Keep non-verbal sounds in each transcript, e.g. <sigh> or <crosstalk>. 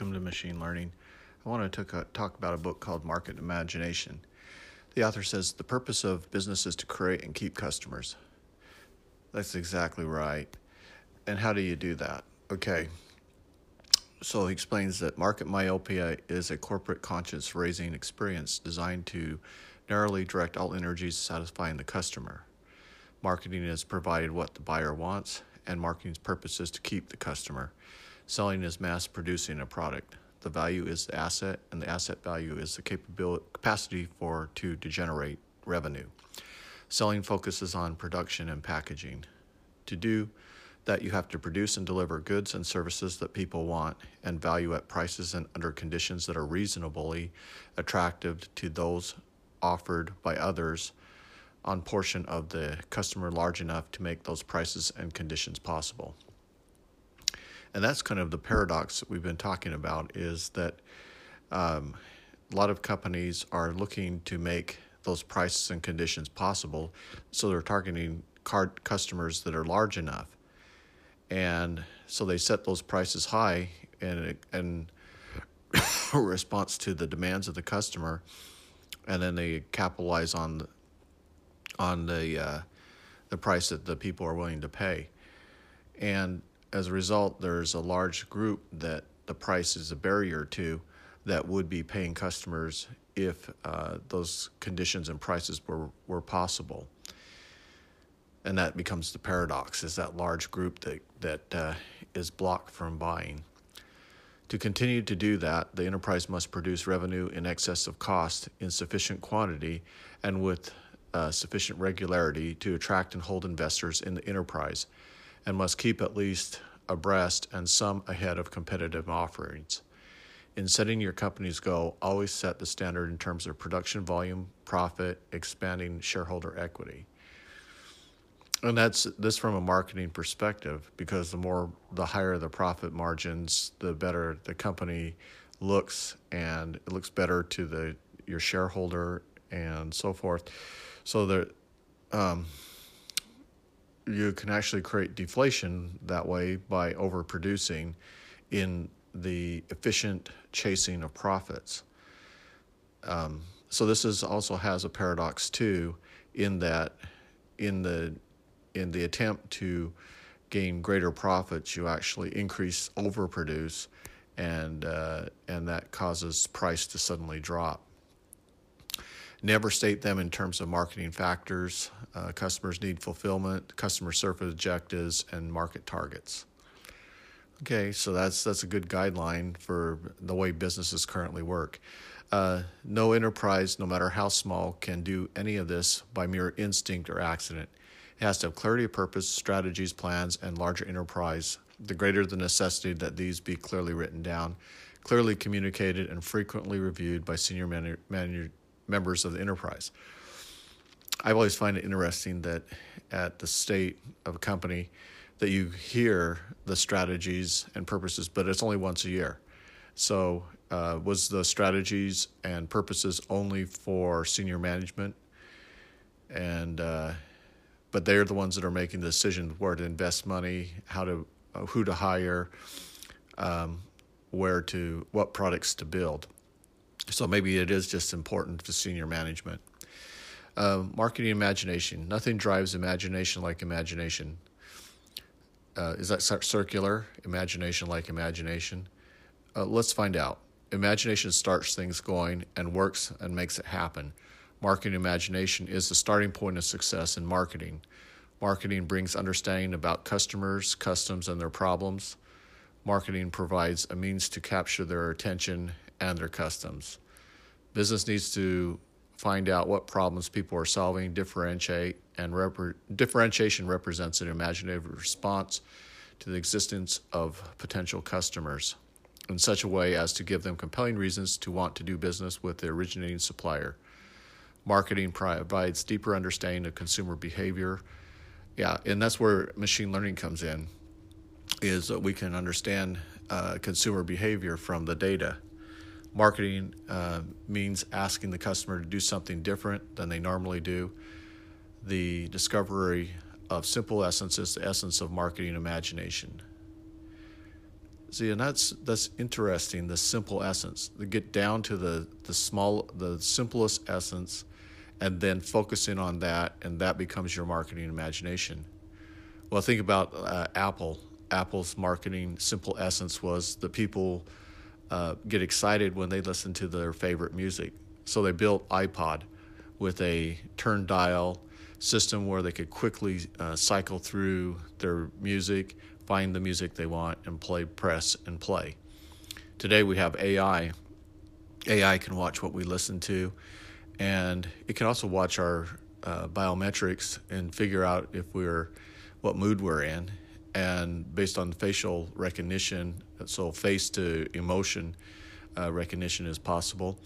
Welcome to Machine Learning. I want to talk, about a book called Market Imagination. The author says the purpose of business is to create and keep customers. That's exactly right. And how do you do that? Okay. So he explains that market myopia is a corporate conscience raising experience designed to narrowly direct all energies satisfying the customer. Marketing is provided what the buyer wants, and marketing's purpose is to keep the customer. Selling is mass producing a product. The value is the asset, and the asset value is the capability, capacity for to, to generate revenue. Selling focuses on production and packaging. To do that, you have to produce and deliver goods and services that people want and value at prices and under conditions that are reasonably attractive to those offered by others on portion of the customer large enough to make those prices and conditions possible. And that's kind of the paradox that we've been talking about is that um, a lot of companies are looking to make those prices and conditions possible. So they're targeting card customers that are large enough. And so they set those prices high and, and <coughs> response to the demands of the customer. And then they capitalize on the, on the, uh, the price that the people are willing to pay. And as a result, there's a large group that the price is a barrier to that would be paying customers if uh, those conditions and prices were, were possible. And that becomes the paradox is that large group that, that uh, is blocked from buying. To continue to do that, the enterprise must produce revenue in excess of cost in sufficient quantity and with uh, sufficient regularity to attract and hold investors in the enterprise and must keep at least abreast and some ahead of competitive offerings. In setting your company's goal, always set the standard in terms of production volume, profit, expanding shareholder equity. And that's this from a marketing perspective because the more the higher the profit margins, the better the company looks and it looks better to the your shareholder and so forth. So there um, you can actually create deflation that way by overproducing in the efficient chasing of profits. Um, so this is also has a paradox too, in that in the in the attempt to gain greater profits, you actually increase overproduce, and uh, and that causes price to suddenly drop. Never state them in terms of marketing factors. Uh, customers need fulfillment, customer service objectives, and market targets. Okay, so that's that's a good guideline for the way businesses currently work. Uh, no enterprise, no matter how small, can do any of this by mere instinct or accident. It has to have clarity of purpose, strategies, plans, and larger enterprise. The greater the necessity that these be clearly written down, clearly communicated, and frequently reviewed by senior man- man- members of the enterprise. I've always find it interesting that at the state of a company that you hear the strategies and purposes, but it's only once a year. So, uh, was the strategies and purposes only for senior management? And uh, but they're the ones that are making the decision where to invest money, how to, who to hire, um, where to, what products to build. So maybe it is just important for senior management. Uh, marketing imagination. Nothing drives imagination like imagination. Uh, is that circular? Imagination like imagination? Uh, let's find out. Imagination starts things going and works and makes it happen. Marketing imagination is the starting point of success in marketing. Marketing brings understanding about customers, customs, and their problems. Marketing provides a means to capture their attention and their customs. Business needs to find out what problems people are solving, differentiate, and rep- differentiation represents an imaginative response to the existence of potential customers in such a way as to give them compelling reasons to want to do business with the originating supplier. Marketing provides deeper understanding of consumer behavior. Yeah, and that's where machine learning comes in, is that we can understand uh, consumer behavior from the data. Marketing uh, means asking the customer to do something different than they normally do. The discovery of simple essence is the essence of marketing imagination. See, and that's that's interesting. The simple essence, to get down to the the small, the simplest essence, and then focusing on that, and that becomes your marketing imagination. Well, think about uh, Apple. Apple's marketing simple essence was the people uh, get excited when they listen to their favorite music. So they built iPod with a turn dial system where they could quickly uh, cycle through their music find the music they want and play, press, and play. Today we have AI. AI can watch what we listen to, and it can also watch our uh, biometrics and figure out if we're what mood we're in. And based on facial recognition, so face to emotion uh, recognition is possible,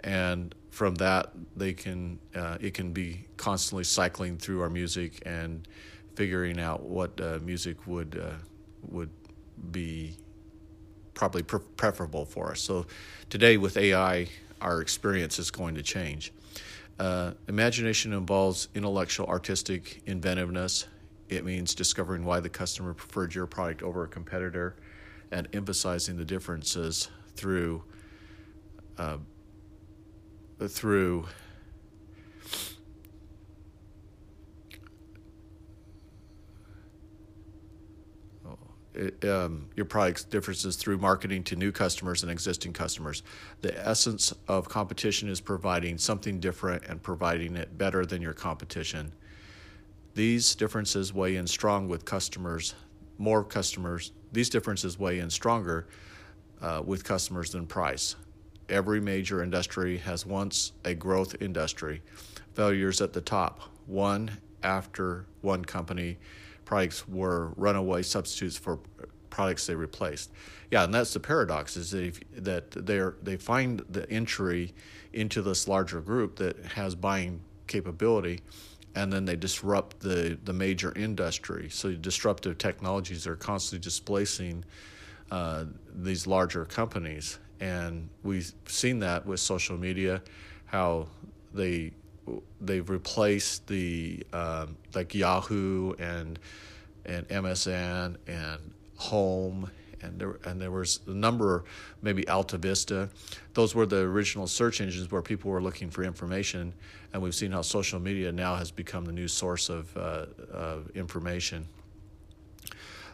and from that they can uh, it can be constantly cycling through our music and figuring out what uh, music would uh, would be probably pre- preferable for us. So today with AI, our experience is going to change. Uh, imagination involves intellectual, artistic inventiveness. It means discovering why the customer preferred your product over a competitor and emphasizing the differences through uh, through it, um, your product's differences through marketing to new customers and existing customers. The essence of competition is providing something different and providing it better than your competition. These differences weigh in strong with customers, more customers. These differences weigh in stronger uh, with customers than price. Every major industry has once a growth industry. Failures at the top, one after one company products were runaway substitutes for products they replaced. Yeah, and that's the paradox is that, that they they find the entry into this larger group that has buying capability, and then they disrupt the the major industry. So disruptive technologies are constantly displacing uh, these larger companies, and we've seen that with social media, how they they've replaced the um, like Yahoo and and MSN and Home and there and there was a number maybe Alta Vista. Those were the original search engines where people were looking for information, and we've seen how social media now has become the new source of uh, uh, information.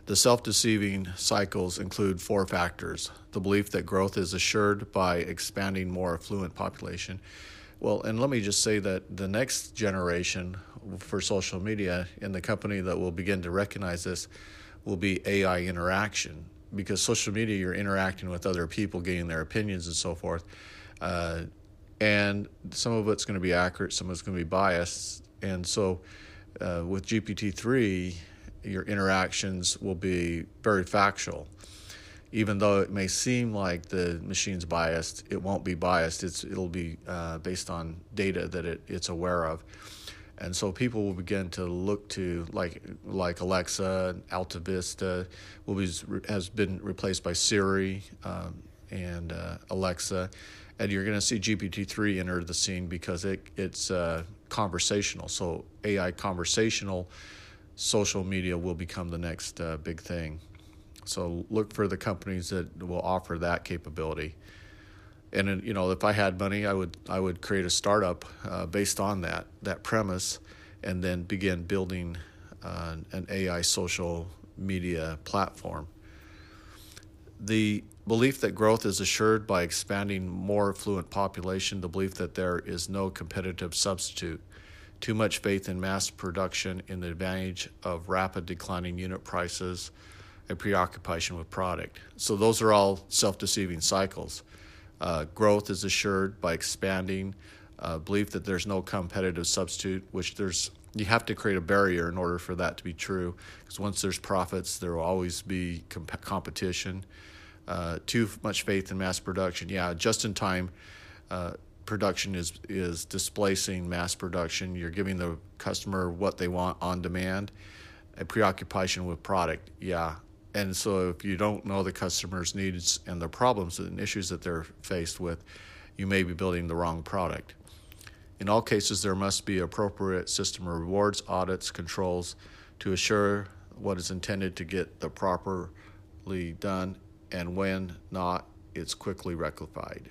The self deceiving cycles include four factors the belief that growth is assured by expanding more affluent population, well, and let me just say that the next generation for social media and the company that will begin to recognize this will be AI interaction because social media you're interacting with other people, getting their opinions and so forth. Uh, and some of it's going to be accurate, some of it's going to be biased. And so uh, with GPT 3, your interactions will be very factual even though it may seem like the machine's biased, it won't be biased. It's it'll be uh, based on data that it, it's aware of, and so people will begin to look to like like Alexa, Alta Vista, will be has been replaced by Siri um, and uh, Alexa, and you're going to see GPT three enter the scene because it it's uh, conversational. So AI conversational social media will become the next uh, big thing. So look for the companies that will offer that capability. And you know, if I had money, I would I would create a startup uh, based on that that premise, and then begin building uh, an AI social media platform. The belief that growth is assured by expanding more affluent population, the belief that there is no competitive substitute, too much faith in mass production in the advantage of rapid declining unit prices, a preoccupation with product. So those are all self-deceiving cycles. Uh, growth is assured by expanding. Uh, belief that there's no competitive substitute, which there's you have to create a barrier in order for that to be true. Because once there's profits, there will always be comp- competition. Uh, too much faith in mass production. Yeah, just in time uh, production is is displacing mass production. You're giving the customer what they want on demand. A preoccupation with product. Yeah, and so, if you don't know the customer's needs and the problems and issues that they're faced with, you may be building the wrong product. In all cases, there must be appropriate system rewards, audits, controls to assure what is intended to get the properly done and when not, it's quickly rectified.